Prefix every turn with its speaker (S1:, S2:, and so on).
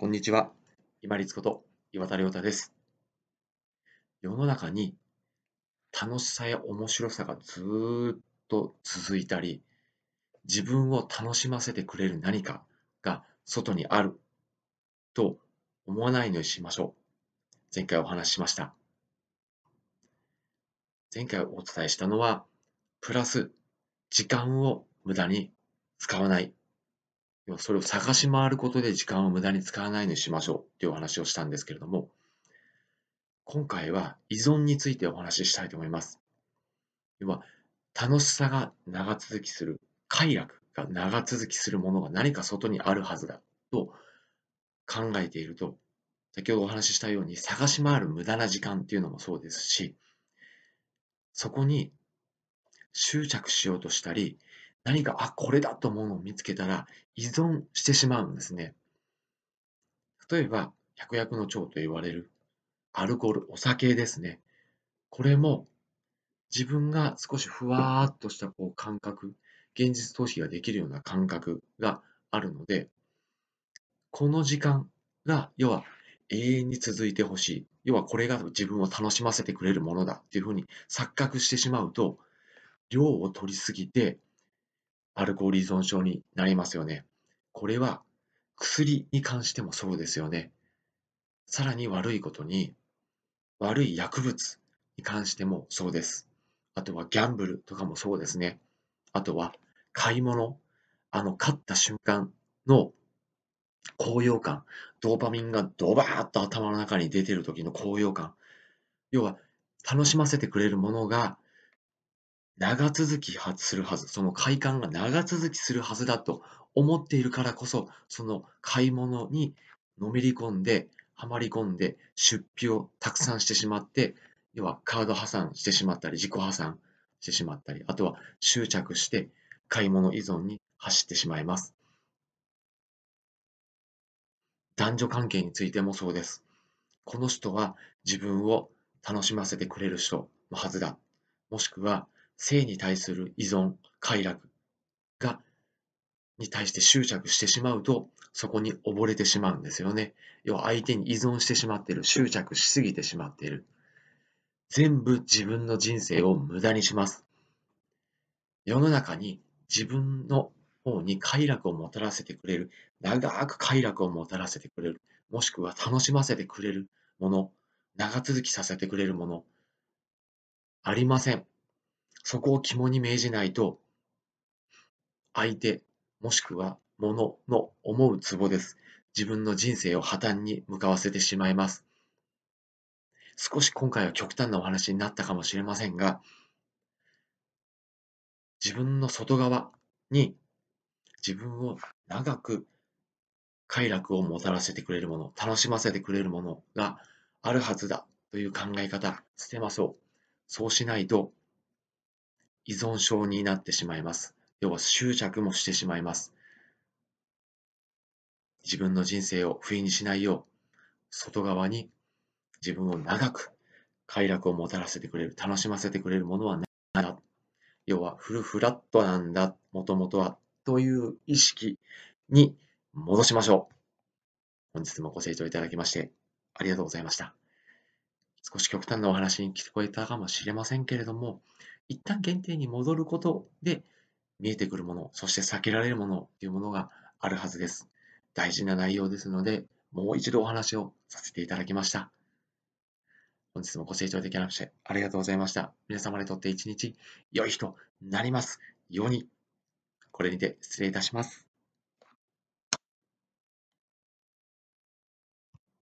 S1: こんにちは。今立こと岩田亮太です。世の中に楽しさや面白さがずっと続いたり、自分を楽しませてくれる何かが外にあると思わないようにしましょう。前回お話ししました。前回お伝えしたのは、プラス時間を無駄に使わないそれを探し回ることで時間を無駄に使わないようにしましょうっていうお話をしたんですけれども、今回は依存についてお話ししたいと思います。要は、楽しさが長続きする、快楽が長続きするものが何か外にあるはずだと考えていると、先ほどお話ししたように探し回る無駄な時間っていうのもそうですし、そこに執着しようとしたり、何か、あ、これだと思うのを見つけたら依存してしまうんですね。例えば、百薬の長と言われるアルコール、お酒ですね。これも自分が少しふわーっとしたこう感覚、現実逃避ができるような感覚があるので、この時間が、要は永遠に続いてほしい。要はこれが自分を楽しませてくれるものだっていうふうに錯覚してしまうと、量を取りすぎてアルコール依存症になりますよね。これは薬に関してもそうですよね。さらに悪いことに、悪い薬物に関してもそうです。あとはギャンブルとかもそうですね。あとは買い物。あの、勝った瞬間の高揚感。ドーパミンがドバーッと頭の中に出てる時の高揚感。要は、楽しませてくれるものが長続きするはず、その快感が長続きするはずだと思っているからこそ、その買い物にのめり込んで、はまり込んで、出費をたくさんしてしまって、要はカード破産してしまったり、自己破産してしまったり、あとは執着して買い物依存に走ってしまいます。男女関係についてもそうです。この人は自分を楽しませてくれる人のはずだ。もしくは性に対する依存、快楽が、に対して執着してしまうと、そこに溺れてしまうんですよね。要は相手に依存してしまっている、執着しすぎてしまっている。全部自分の人生を無駄にします。世の中に自分の方に快楽をもたらせてくれる、長く快楽をもたらせてくれる、もしくは楽しませてくれるもの、長続きさせてくれるもの、ありません。そこを肝に銘じないと、相手、もしくは物の思うツボです。自分の人生を破綻に向かわせてしまいます。少し今回は極端なお話になったかもしれませんが、自分の外側に自分を長く快楽をもたらせてくれるもの、楽しませてくれるものがあるはずだという考え方、捨てましょう。そうしないと依存症になってしまいます。要は執着もしてしまいます。自分の人生を不意にしないよう、外側に自分を長く快楽をもたらせてくれる、楽しませてくれるものは何だ。要はフルフラットなんだ、もともとは、という意識に戻しましょう。本日もご清聴いただきましてありがとうございました。少し極端なお話に聞こえたかもしれませんけれども、一旦原点に戻ることで見えてくるもの、そして避けられるものというものがあるはずです。大事な内容ですので、もう一度お話をさせていただきました。本日もご清聴できましてありがとうございました。皆様にとって一日良い日となりますように。これにて失礼いたします。